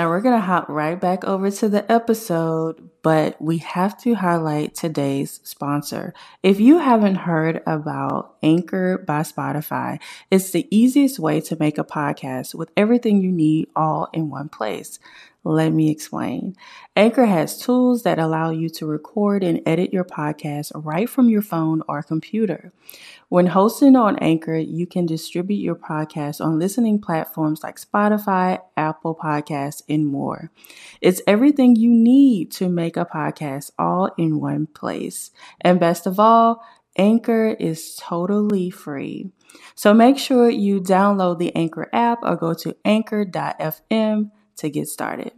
Now we're going to hop right back over to the episode, but we have to highlight today's sponsor. If you haven't heard about Anchor by Spotify, it's the easiest way to make a podcast with everything you need all in one place. Let me explain. Anchor has tools that allow you to record and edit your podcast right from your phone or computer. When hosting on Anchor, you can distribute your podcast on listening platforms like Spotify, Apple Podcasts, and more. It's everything you need to make a podcast all in one place. And best of all, Anchor is totally free. So make sure you download the Anchor app or go to anchor.fm to get started.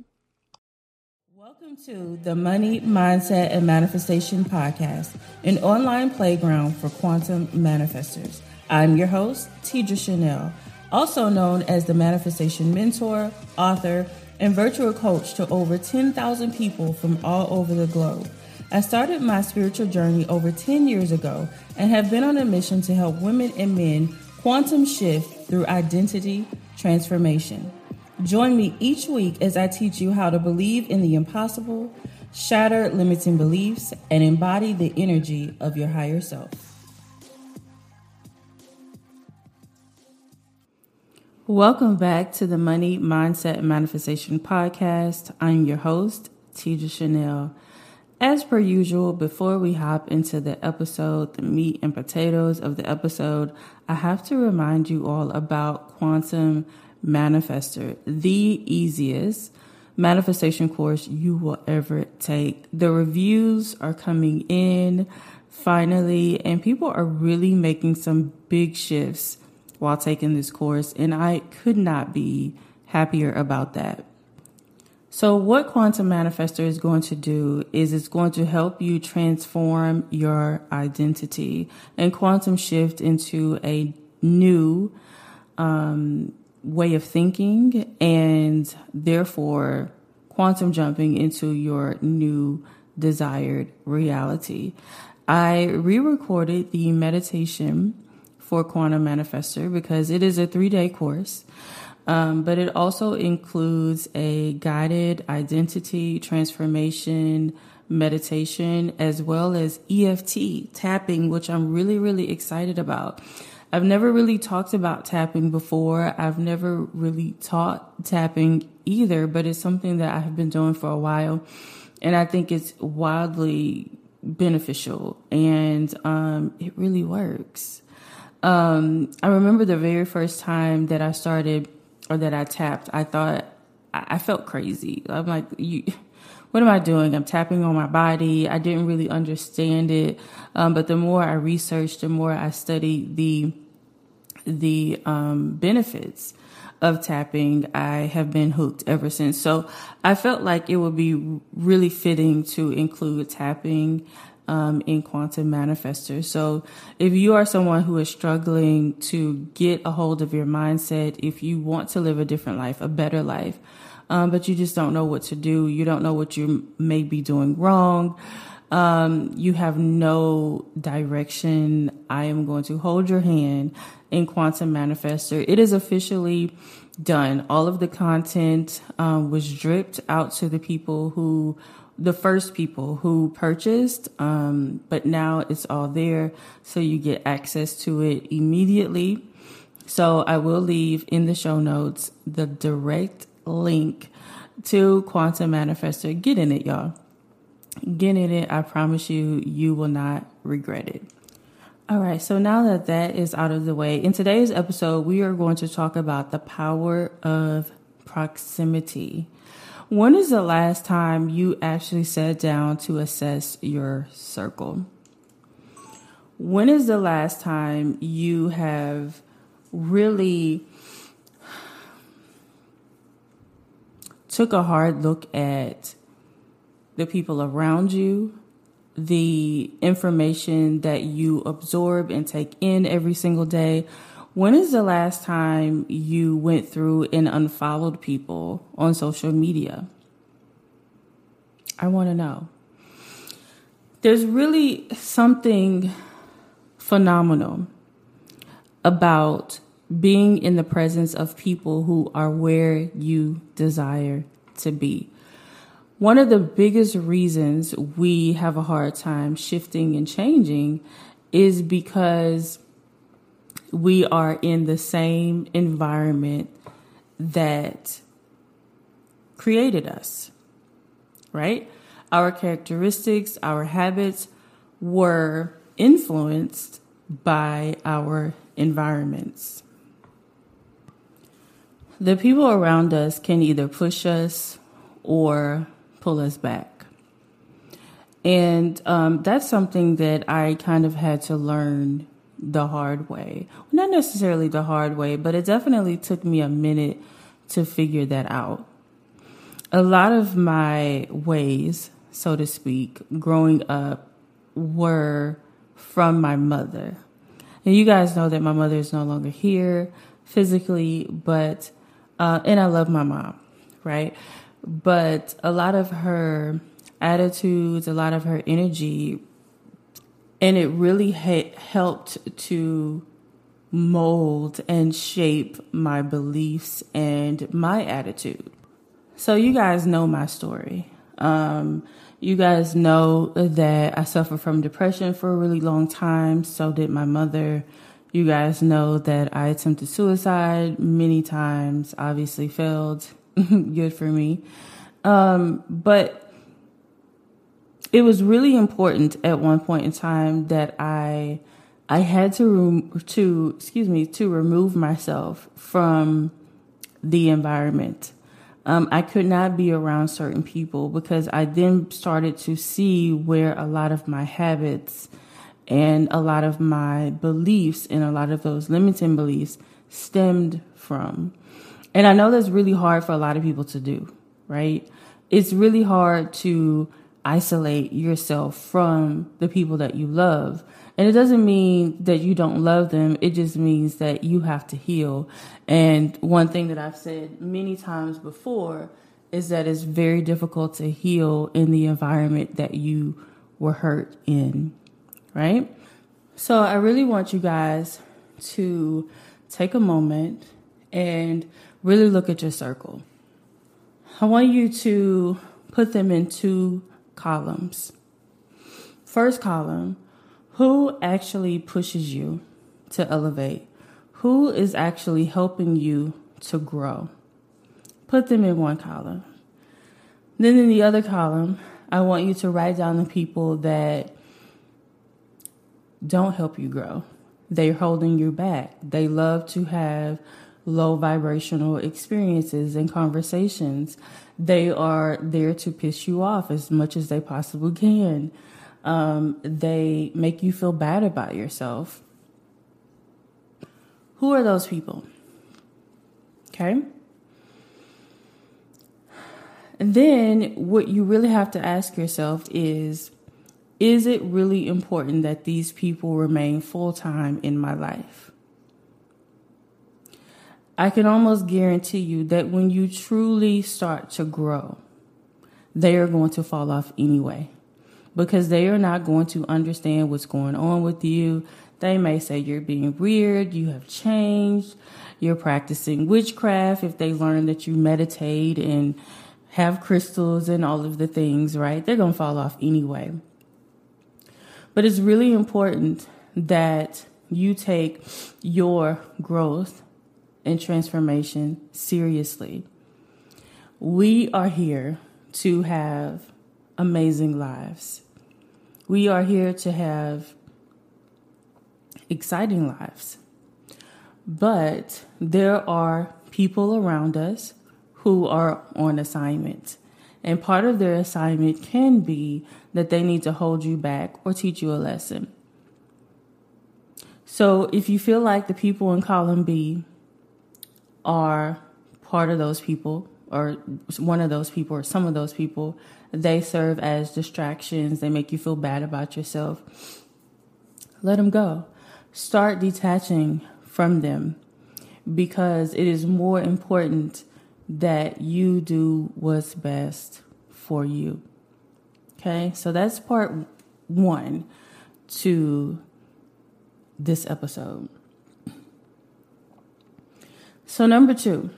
Welcome to the Money, Mindset, and Manifestation Podcast, an online playground for quantum manifestors. I'm your host, Tidra Chanel, also known as the Manifestation Mentor, author, and virtual coach to over 10,000 people from all over the globe. I started my spiritual journey over 10 years ago and have been on a mission to help women and men quantum shift through identity transformation. Join me each week as I teach you how to believe in the impossible, shatter limiting beliefs, and embody the energy of your higher self. Welcome back to the Money, Mindset, and Manifestation Podcast. I'm your host, Tidra Chanel. As per usual, before we hop into the episode, the meat and potatoes of the episode, I have to remind you all about quantum Manifestor, the easiest manifestation course you will ever take. The reviews are coming in finally, and people are really making some big shifts while taking this course, and I could not be happier about that. So, what Quantum Manifestor is going to do is it's going to help you transform your identity and quantum shift into a new um, way of thinking and therefore quantum jumping into your new desired reality. I re recorded the meditation for Quantum Manifestor because it is a three day course. Um, but it also includes a guided identity transformation meditation as well as EFT tapping, which I'm really, really excited about. I've never really talked about tapping before. I've never really taught tapping either, but it's something that I have been doing for a while. And I think it's wildly beneficial and um, it really works. Um, I remember the very first time that I started or that I tapped, I thought I, felt crazy. I'm like, you what am I doing? I'm tapping on my body. I didn't really understand it. Um, but the more I researched, the more I studied the the um, benefits of tapping, I have been hooked ever since. So I felt like it would be really fitting to include tapping um, in Quantum Manifestor. So if you are someone who is struggling to get a hold of your mindset, if you want to live a different life, a better life, um, but you just don't know what to do, you don't know what you may be doing wrong, um, you have no direction, I am going to hold your hand in Quantum Manifestor. It is officially done. All of the content um, was dripped out to the people who, the first people who purchased, um, but now it's all there. So you get access to it immediately. So I will leave in the show notes the direct link to Quantum Manifestor. Get in it, y'all. Get in it. I promise you, you will not regret it. All right, so now that that is out of the way, in today's episode, we are going to talk about the power of proximity. When is the last time you actually sat down to assess your circle? When is the last time you have really took a hard look at the people around you, the information that you absorb and take in every single day. When is the last time you went through and unfollowed people on social media? I want to know. There's really something phenomenal about being in the presence of people who are where you desire to be. One of the biggest reasons we have a hard time shifting and changing is because we are in the same environment that created us, right? Our characteristics, our habits were influenced by our environments. The people around us can either push us or pull us back. And um, that's something that I kind of had to learn the hard way. Not necessarily the hard way, but it definitely took me a minute to figure that out. A lot of my ways, so to speak, growing up were from my mother. And you guys know that my mother is no longer here physically, but, uh, and I love my mom, right? But a lot of her attitudes, a lot of her energy, and it really ha- helped to mold and shape my beliefs and my attitude. So, you guys know my story. Um, you guys know that I suffered from depression for a really long time. So did my mother. You guys know that I attempted suicide many times, obviously failed. Good for me. Um, but it was really important at one point in time that I I had to to excuse me to remove myself from the environment um, I could not be around certain people because I then started to see where a lot of my habits and a lot of my beliefs and a lot of those limiting beliefs stemmed from. And I know that's really hard for a lot of people to do, right? It's really hard to isolate yourself from the people that you love and it doesn't mean that you don't love them. It just means that you have to heal. And one thing that I've said many times before is that it's very difficult to heal in the environment that you were hurt in, right? So I really want you guys to take a moment and really look at your circle. I want you to put them in two columns. First column, who actually pushes you to elevate? Who is actually helping you to grow? Put them in one column. Then in the other column, I want you to write down the people that don't help you grow. They're holding you back. They love to have low vibrational experiences and conversations. They are there to piss you off as much as they possibly can. Um, they make you feel bad about yourself. Who are those people? Okay. Then what you really have to ask yourself is is it really important that these people remain full time in my life? I can almost guarantee you that when you truly start to grow, they are going to fall off anyway because they are not going to understand what's going on with you. They may say you're being weird, you have changed, you're practicing witchcraft if they learn that you meditate and have crystals and all of the things, right? They're going to fall off anyway. But it's really important that you take your growth and transformation seriously. We are here to have amazing lives. We are here to have exciting lives. But there are people around us who are on assignment. And part of their assignment can be that they need to hold you back or teach you a lesson. So if you feel like the people in column B are part of those people, or one of those people, or some of those people, they serve as distractions. They make you feel bad about yourself. Let them go. Start detaching from them because it is more important that you do what's best for you. Okay, so that's part one to this episode. So, number two,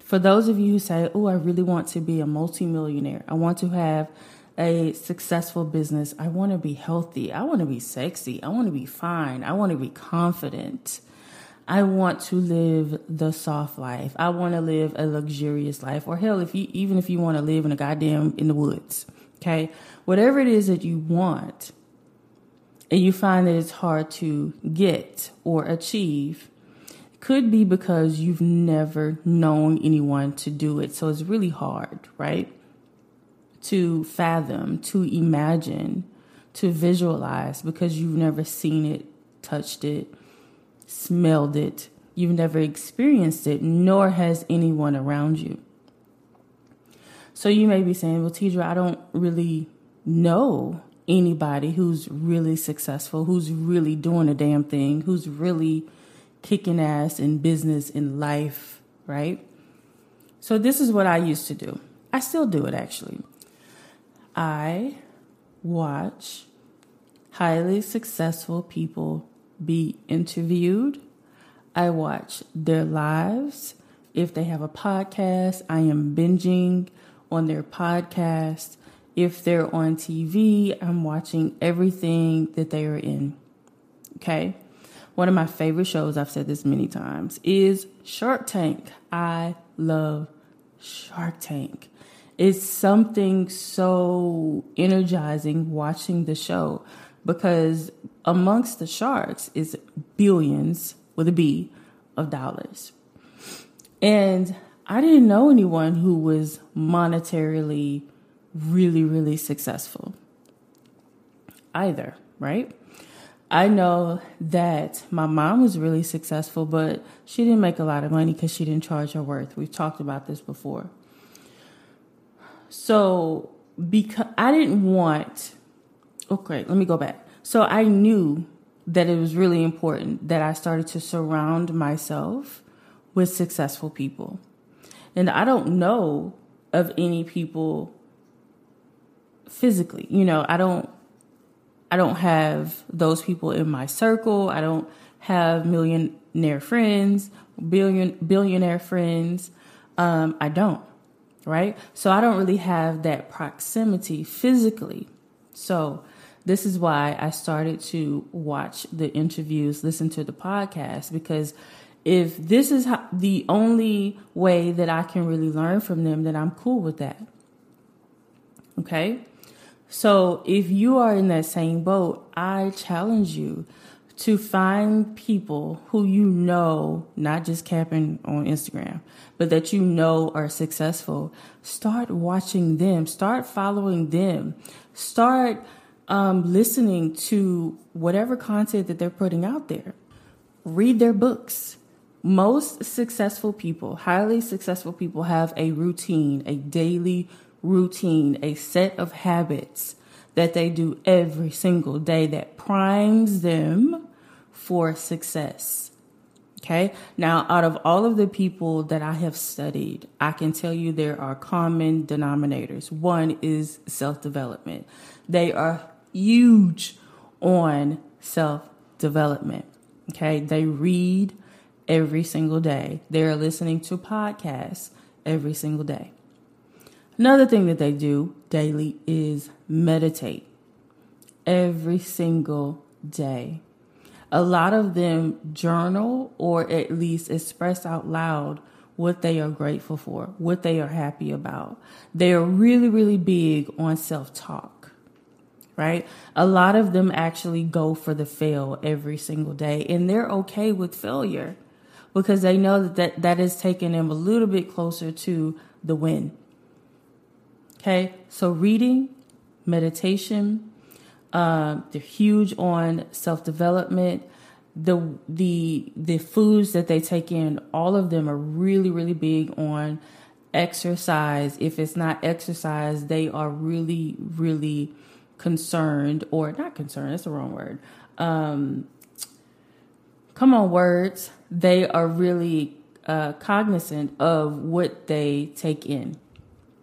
For those of you who say, Oh, I really want to be a multimillionaire, I want to have a successful business, I want to be healthy, I want to be sexy, I want to be fine, I want to be confident. I want to live the soft life. I want to live a luxurious life. Or hell, if you even if you want to live in a goddamn in the woods. Okay? Whatever it is that you want, and you find that it's hard to get or achieve, could be because you've never known anyone to do it. So it's really hard, right? To fathom, to imagine, to visualize because you've never seen it, touched it, smelled it. You've never experienced it, nor has anyone around you. So you may be saying, well, Tidra, I don't really know anybody who's really successful, who's really doing a damn thing, who's really kicking ass in business, in life, right? So this is what I used to do. I still do it actually. I watch highly successful people be interviewed. I watch their lives. If they have a podcast, I am binging on their podcast. If they're on TV, I'm watching everything that they are in. Okay. One of my favorite shows, I've said this many times, is Shark Tank. I love Shark Tank. It's something so energizing watching the show because amongst the sharks is billions with a B of dollars. And I didn't know anyone who was monetarily really, really successful either, right? I know that my mom was really successful, but she didn't make a lot of money because she didn't charge her worth. We've talked about this before. So, because I didn't want, oh, okay, let me go back. So I knew that it was really important that I started to surround myself with successful people. And I don't know of any people physically. You know, I don't I don't have those people in my circle. I don't have millionaire friends, billion billionaire friends. Um, I don't, right? So I don't really have that proximity physically. So this is why I started to watch the interviews, listen to the podcast, because if this is how, the only way that I can really learn from them, then I'm cool with that. Okay? So if you are in that same boat, I challenge you to find people who you know, not just capping on Instagram, but that you know are successful. Start watching them, start following them, start um, listening to whatever content that they're putting out there. Read their books. Most successful people, highly successful people, have a routine, a daily routine, a set of habits that they do every single day that primes them for success. Okay. Now, out of all of the people that I have studied, I can tell you there are common denominators. One is self development. They are huge on self development. Okay. They read every single day. They're listening to podcasts every single day. Another thing that they do daily is meditate every single day. A lot of them journal or at least express out loud what they are grateful for, what they are happy about. They are really, really big on self talk, right? A lot of them actually go for the fail every single day and they're okay with failure because they know that that, that is taking them a little bit closer to the win. Okay, so reading, meditation, uh, they're huge on self development. The the the foods that they take in, all of them are really really big on exercise. If it's not exercise, they are really really concerned or not concerned. That's the wrong word. Um, come on, words. They are really uh, cognizant of what they take in.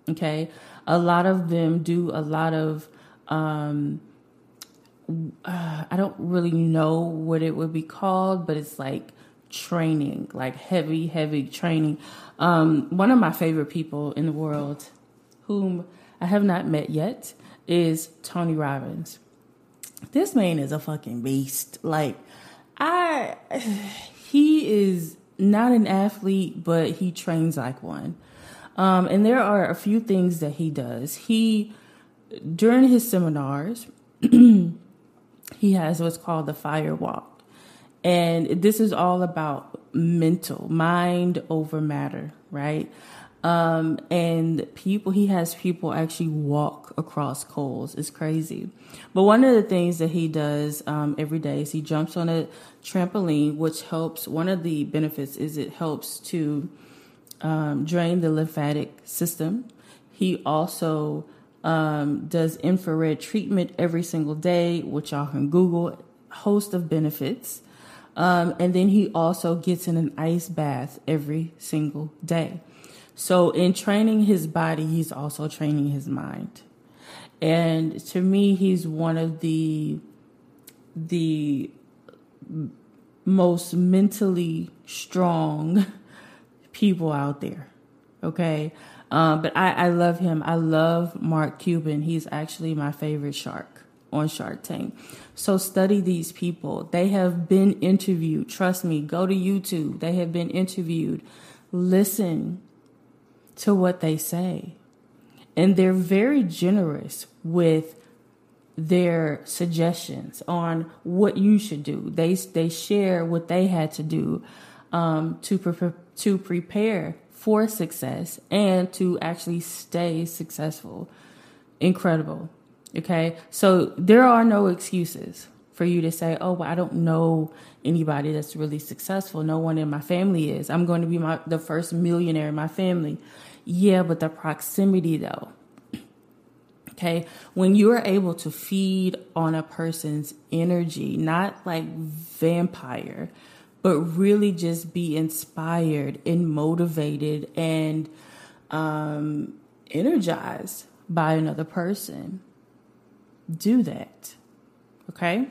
Okay a lot of them do a lot of um, uh, I don't really know what it would be called, but it's like training, like heavy, heavy training. Um, one of my favorite people in the world, whom I have not met yet, is Tony Robbins. This man is a fucking beast. Like, I, he is not an athlete, but he trains like one. Um, and there are a few things that he does. He, during his seminars, he has what's called the fire walk. And this is all about mental, mind over matter, right? Um, and people, he has people actually walk across coals. It's crazy. But one of the things that he does um, every day is he jumps on a trampoline, which helps. One of the benefits is it helps to um, drain the lymphatic system. He also um, does infrared treatment every single day, which y'all can Google. Host of benefits. Um, and then he also gets in an ice bath every single day. So, in training his body, he's also training his mind. And to me, he's one of the the most mentally strong people out there. Okay. Um, but I, I love him. I love Mark Cuban. He's actually my favorite shark on Shark Tank. So study these people. They have been interviewed. Trust me, go to YouTube. They have been interviewed. Listen to what they say. And they're very generous with their suggestions on what you should do. They they share what they had to do um, to pre- to prepare for success and to actually stay successful. Incredible. Okay, so there are no excuses for you to say, "Oh, well, I don't know anybody that's really successful. No one in my family is. I'm going to be my the first millionaire in my family." Yeah, but the proximity though. Okay, when you are able to feed on a person's energy, not like vampire, but really just be inspired and motivated and um, energized by another person, do that. Okay?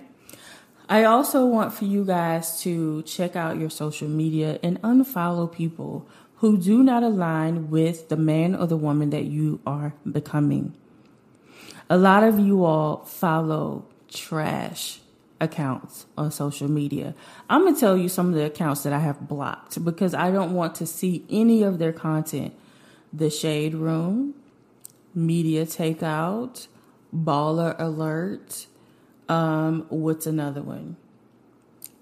I also want for you guys to check out your social media and unfollow people who do not align with the man or the woman that you are becoming. A lot of you all follow trash accounts on social media. I'm going to tell you some of the accounts that I have blocked because I don't want to see any of their content. The Shade Room, Media Takeout, Baller Alert. Um, what's another one?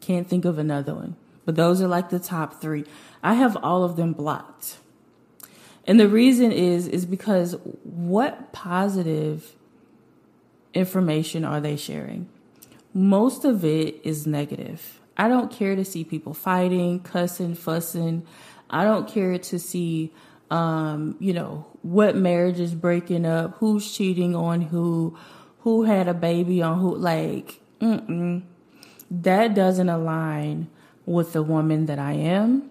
Can't think of another one. But those are like the top three. I have all of them blocked. And the reason is is because what positive information are they sharing? Most of it is negative. I don't care to see people fighting, cussing, fussing. I don't care to see um, you know, what marriage is breaking up, who's cheating on who, who had a baby on who like mm-mm. that doesn't align with the woman that I am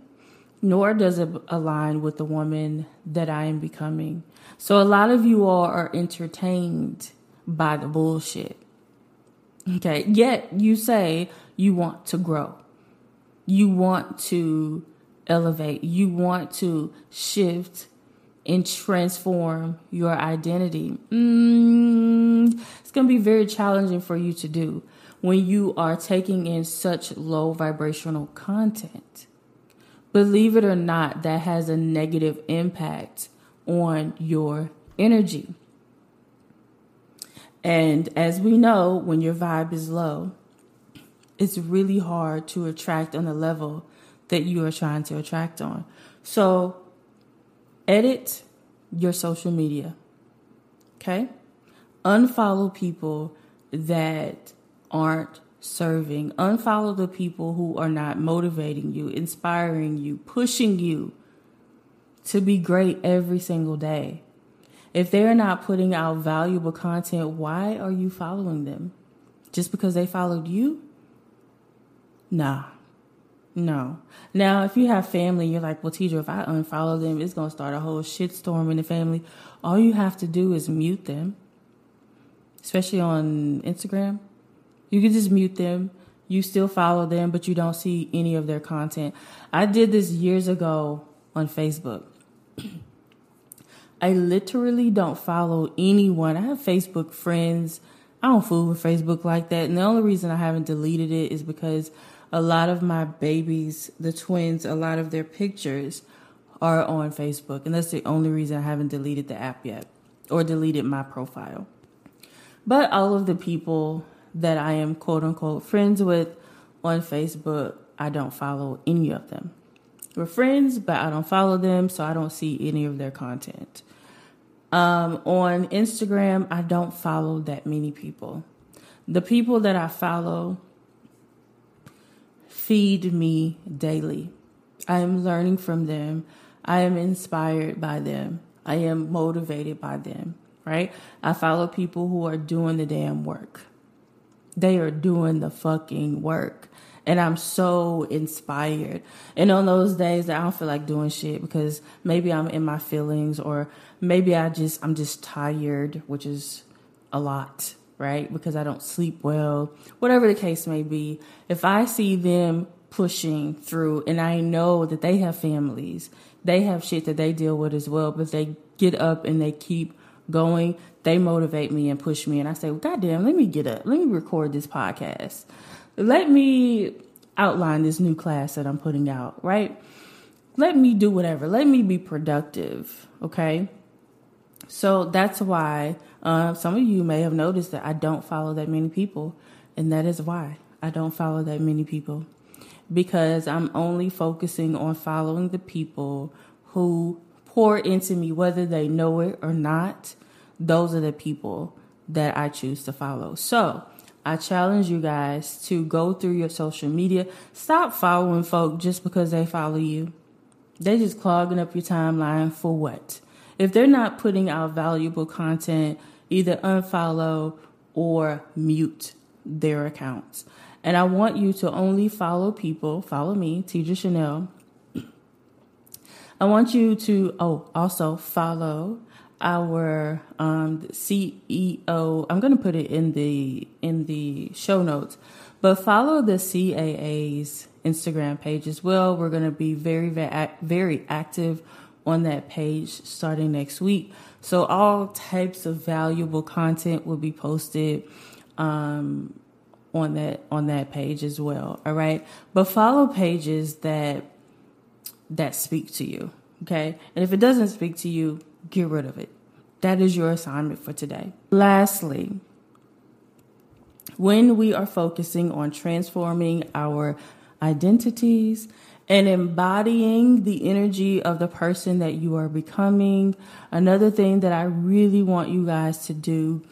nor does it align with the woman that I am becoming. So a lot of you all are entertained by the bullshit. Okay. Yet you say you want to grow. You want to elevate. You want to shift and transform your identity. Mm, it's going to be very challenging for you to do when you are taking in such low vibrational content believe it or not, that has a negative impact on your energy. And as we know, when your vibe is low, it's really hard to attract on the level that you are trying to attract on. So, edit your social media. Okay? Unfollow people that aren't serving. Unfollow the people who are not motivating you, inspiring you, pushing you to be great every single day. If they're not putting out valuable content, why are you following them? Just because they followed you? Nah. No. Now, if you have family, you're like, well, Tidra, if I unfollow them, it's going to start a whole shitstorm in the family. All you have to do is mute them, especially on Instagram. You can just mute them you still follow them, but you don't see any of their content. I did this years ago on Facebook. I literally don't follow anyone. I have Facebook friends. I don't fool with Facebook like that. And the only reason I haven't deleted it is because a lot of my babies, the twins, a lot of their pictures are on Facebook. And that's the only reason I haven't deleted the app yet or deleted my profile. But all of the people that I am quote unquote friends with on Facebook, I don't follow any of them. We're friends, but I don't follow them, so I don't see any of their content. Um, on Instagram, I don't follow that many people. The people that I follow feed me daily. I am learning from them. I am inspired by them. I am motivated by them, right? I follow people who are doing the damn work. They are doing the fucking work. And I'm so inspired. And on those days that I don't feel like doing shit because maybe I'm in my feelings or maybe I just, I'm just tired, which is a lot, right? Because I don't sleep well, whatever the case may be. If I see them pushing through and I know that they have families, they have shit that they deal with as well, but they get up and they keep going. They motivate me and push me. And I say, well, goddamn, let me get up. Let me record this podcast let me outline this new class that I'm putting out, right? Let me do whatever. Let me be productive, okay? So that's why uh, some of you may have noticed that I don't follow that many people, and that is why I don't follow that many people because I'm only focusing on following the people who pour into me, whether they know it or not. Those are the people that I choose to follow. So, I challenge you guys to go through your social media. Stop following folk just because they follow you. They're just clogging up your timeline for what? If they're not putting out valuable content, either unfollow or mute their accounts. And I want you to only follow people, follow me, Tidra Chanel. I want you to, oh, also follow our um, CEO. I'm going to put it in the in the show notes, but follow the CAA's Instagram page as well. We're going to be very very very active on that page starting next week. So all types of valuable content will be posted um, on that on that page as well. All right, but follow pages that that speak to you. Okay, and if it doesn't speak to you, get rid of it. That is your assignment for today. Lastly, when we are focusing on transforming our identities and embodying the energy of the person that you are becoming, another thing that I really want you guys to do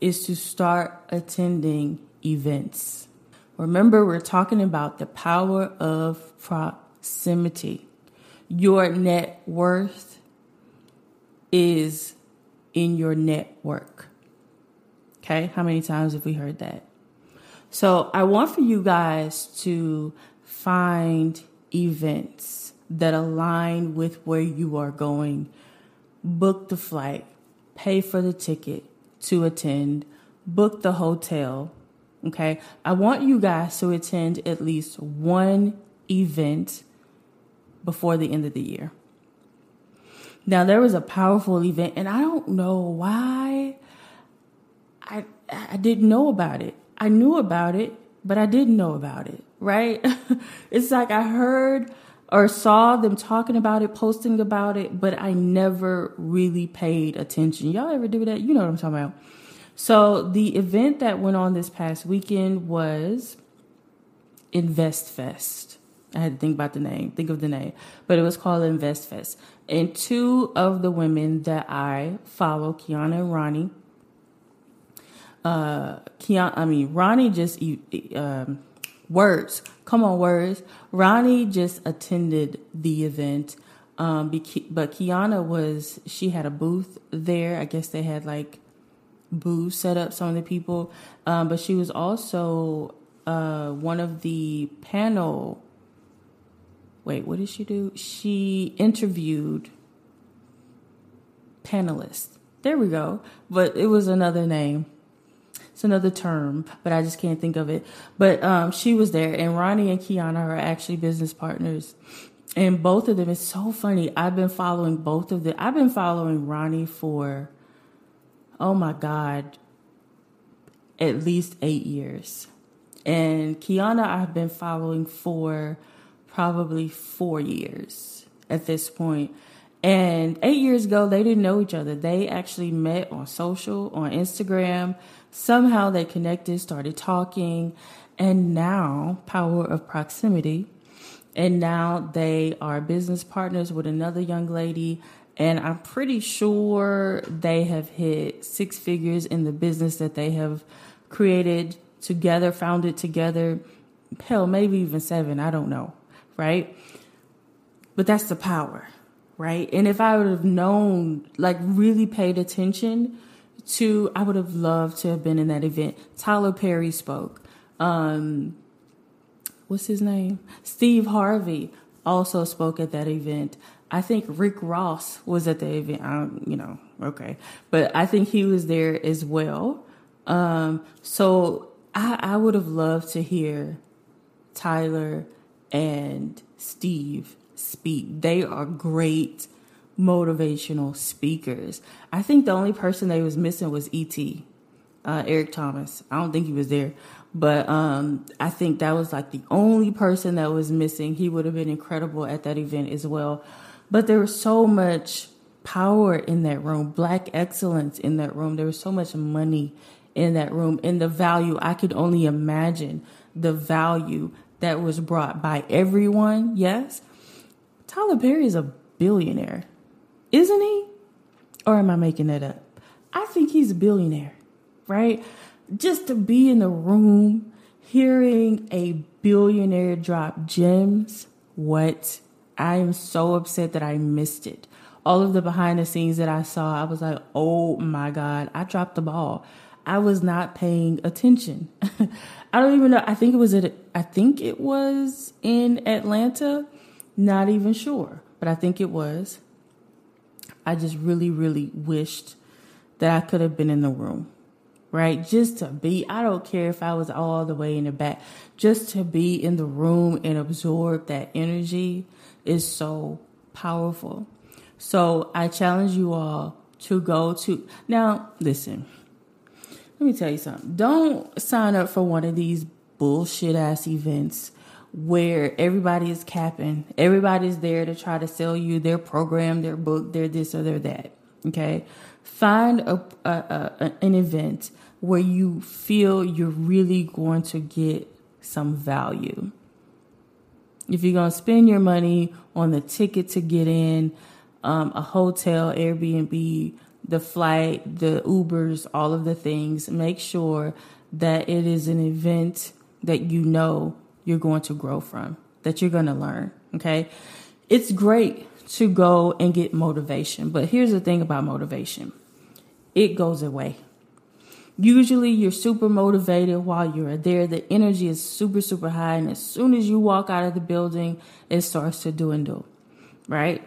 is to start attending events. Remember, we're talking about the power of proximity. Your net worth is in your network. Okay, how many times have we heard that? So I want for you guys to find events that align with where you are going. Book the flight, pay for the ticket to attend, book the hotel. Okay, I want you guys to attend at least one event before the end of the year. Now there was a powerful event, and I don't know why I I didn't know about it. I knew about it, but I didn't know about it. Right? it's like I heard or saw them talking about it, posting about it, but I never really paid attention. Y'all ever do that? You know what I'm talking about. So the event that went on this past weekend was Invest Fest. I had to think about the name, think of the name, but it was called Invest Fest. And two of the women that I follow, Kiana and Ronnie, uh, Kiana, I mean, Ronnie just, um, words, come on, words. Ronnie just attended the event. Um, but Kiana was, she had a booth there. I guess they had like booths set up, some of the people. Um, but she was also, uh, one of the panel wait, what did she do? She interviewed panelists. There we go. But it was another name. It's another term, but I just can't think of it. But um, she was there, and Ronnie and Kiana are actually business partners. And both of them, it's so funny. I've been following both of them. I've been following Ronnie for, oh my God, at least eight years. And Kiana, I've been following for probably four years at this point. And eight years ago, they didn't know each other. They actually met on social, on Instagram. Somehow they connected, started talking, and now, power of proximity. And now they are business partners with another young lady. And I'm pretty sure they have hit six figures in the business that they have created together, founded together. Hell, maybe even seven. I don't know. Right. But that's the power right? And if I would have known, like really paid attention to, I would have loved to have been in that event. Tyler Perry spoke. Um, what's his name? Steve Harvey also spoke at that event. I think Rick Ross was at the event. I you know, okay, but I think he was there as well. Um, so I, I would have loved to hear Tyler and Steve speak. They are great motivational speakers. I think the only person they was missing was E.T. Uh, Eric Thomas. I don't think he was there, but um, I think that was like the only person that was missing. He would have been incredible at that event as well. But there was so much power in that room, black excellence in that room. There was so much money in that room, and the value I could only imagine the value that was brought by everyone. Yes, Tyler Perry is a billionaire, isn't he? Or am I making that up? I think he's a billionaire, right? Just to be in the room hearing a billionaire drop gems, what? I am so upset that I missed it. All of the behind the scenes that I saw, I was like, oh my God, I dropped the ball. I was not paying attention. I don't even know. I think it was at, I think it was in Atlanta not even sure, but I think it was. I just really, really wished that I could have been in the room, right? Just to be, I don't care if I was all the way in the back, just to be in the room and absorb that energy is so powerful. So I challenge you all to go to, now listen, let me tell you something. Don't sign up for one of these bullshit ass events where everybody is capping. Everybody's there to try to sell you their program, their book, their this or their that. Okay. Find a, a, a, an event where you feel you're really going to get some value. If you're going to spend your money on the ticket to get in, um, a hotel, Airbnb, the flight, the Ubers, all of the things, make sure that it is an event that you know you're going to grow from, that you're going to learn. Okay. It's great to go and get motivation, but here's the thing about motivation it goes away. Usually you're super motivated while you're there. The energy is super, super high. And as soon as you walk out of the building, it starts to dwindle, right?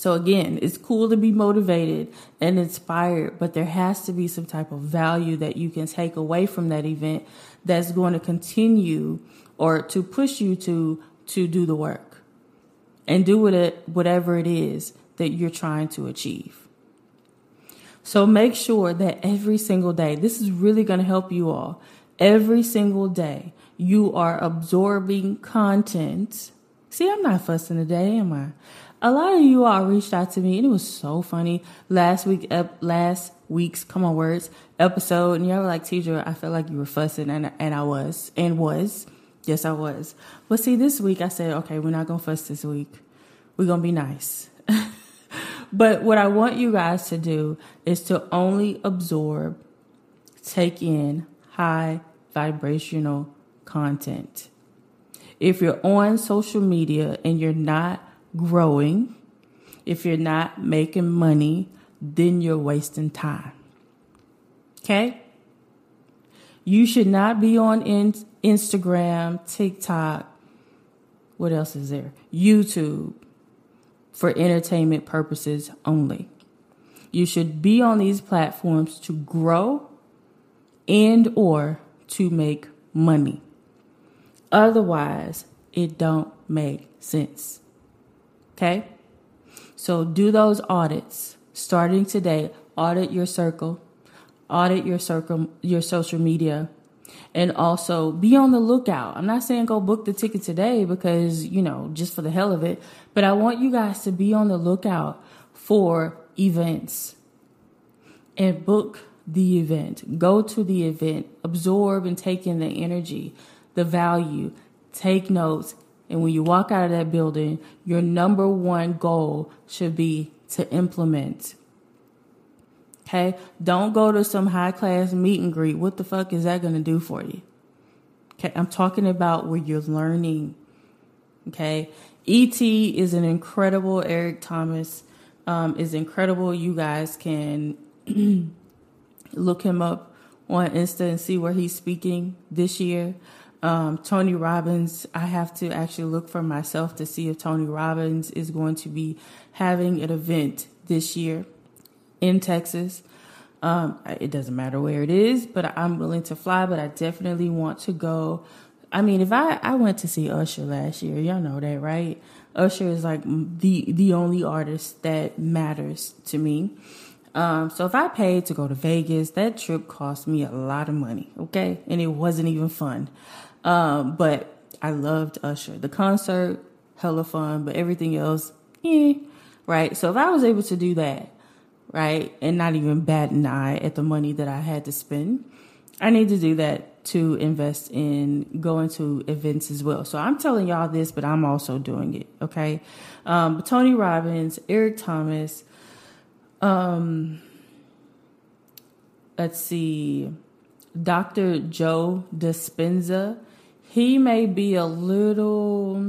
So again, it's cool to be motivated and inspired, but there has to be some type of value that you can take away from that event that's going to continue or to push you to to do the work and do it whatever it is that you're trying to achieve. So make sure that every single day, this is really going to help you all. Every single day, you are absorbing content. See, I'm not fussing today, am I? A lot of you all reached out to me, and it was so funny. Last week, ep- last week's come on words episode, and you were like, "Tidra, I felt like you were fussing," and and I was, and was. Yes, I was. But see, this week I said, okay, we're not to fuss this week. We're to be nice. but what I want you guys to do is to only absorb, take in high vibrational content. If you're on social media and you're not growing, if you're not making money, then you're wasting time. Okay? You should not be on in- Instagram, TikTok. What else is there? YouTube for entertainment purposes only. You should be on these platforms to grow and or to make money. Otherwise, it don't make sense. Okay? So do those audits starting today. Audit your circle, audit your circle, your social media, and also be on the lookout. I'm not saying go book the ticket today because, you know, just for the hell of it, but I want you guys to be on the lookout for events and book the event. Go to the event, absorb and take in the energy, the value, take notes. And when you walk out of that building, your number one goal should be to implement. Okay? Don't go to some high class meet and greet. What the fuck is that going to do for you? Okay? I'm talking about where you're learning. Okay? ET is an incredible, Eric Thomas um, is incredible. You guys can look him up on Insta and see where he's speaking this year. Um, Tony Robbins, I have to actually look for myself to see if Tony Robbins is going to be having an event this year in Texas. Um, it doesn't matter where it is, but I'm willing to fly, but I definitely want to go. I mean, if I, I went to see Usher last year, y'all know that, right? Usher is like the, the only artist that matters to me. Um, so if I paid to go to Vegas, that trip cost me a lot of money, okay? And it wasn't even fun. Um, but I loved Usher. The concert, hella fun, but everything else, eh, right? So if I was able to do that, right, and not even bat an eye at the money that I had to spend, I need to do that to invest in going to events as well. So I'm telling y'all this, but I'm also doing it, okay? Um, Tony Robbins, Eric Thomas, um, let's see, Dr. Joe Dispenza. He may be a little,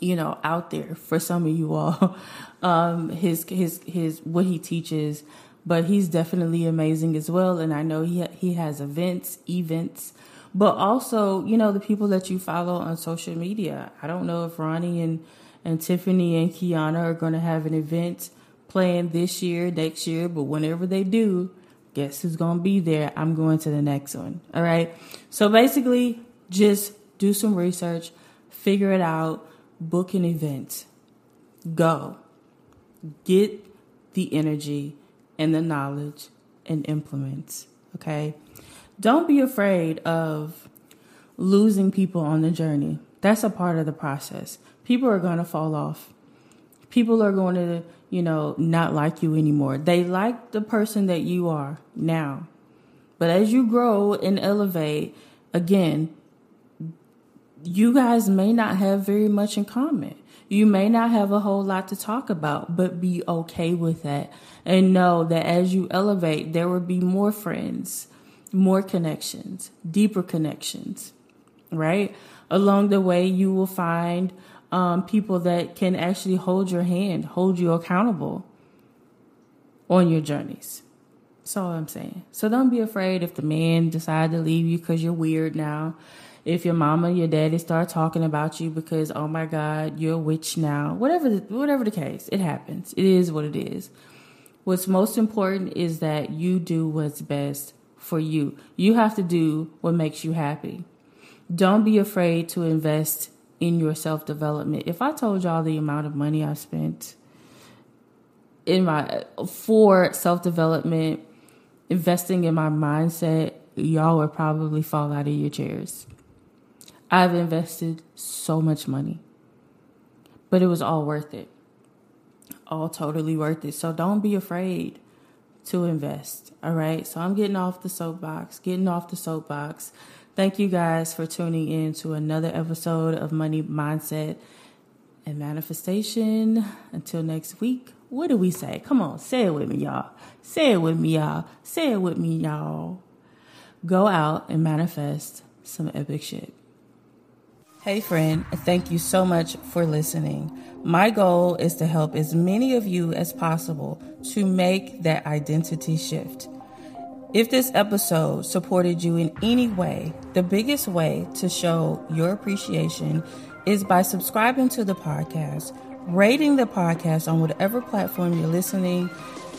you know, out there for some of you all. Um, his his his what he teaches, but he's definitely amazing as well. And I know he he has events, events, but also you know the people that you follow on social media. I don't know if Ronnie and and Tiffany and Kiana are going to have an event playing this year, next year, but whenever they do, guess who's going to be there? I'm going to the next one. All right. So basically, just do some research, figure it out, book an event, go. Get the energy and the knowledge and implement. Okay. Don't be afraid of losing people on the journey. That's a part of the process. People are going to fall off. People are going to you know, not like you anymore. They like the person that you are now. But as you grow and elevate, again, you guys may not have very much in common. You may not have a whole lot to talk about, but be okay with that. And know that as you elevate, there will be more friends, more connections, deeper connections, right? Along the way, you will find um, people that can actually hold your hand, hold you accountable on your journeys. That's all I'm saying. So don't be afraid if the man decide to leave you because you're weird now. If your mama, your daddy start talking about you because oh my God, you're a witch now. Whatever, the, whatever the case, it happens. It is what it is. What's most important is that you do what's best for you. You have to do what makes you happy. Don't be afraid to invest in your self development. If I told y'all the amount of money I spent in my for self development, investing in my mindset, y'all would probably fall out of your chairs. I've invested so much money, but it was all worth it. All totally worth it. So don't be afraid to invest. All right. So I'm getting off the soapbox, getting off the soapbox. Thank you guys for tuning in to another episode of Money Mindset and Manifestation. Until next week, what do we say? Come on, say it with me, y'all. Say it with me, y'all. Say it with me, y'all. Go out and manifest some epic shit. Hey, friend, thank you so much for listening. My goal is to help as many of you as possible to make that identity shift. If this episode supported you in any way, the biggest way to show your appreciation is by subscribing to the podcast, rating the podcast on whatever platform you're listening,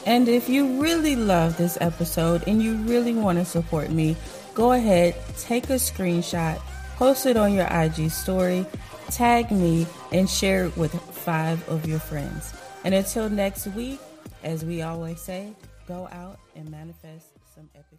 And if you really love this episode and you really want to support me, go ahead, take a screenshot, post it on your IG story, tag me, and share it with five of your friends. And until next week, as we always say, go out and manifest some epic.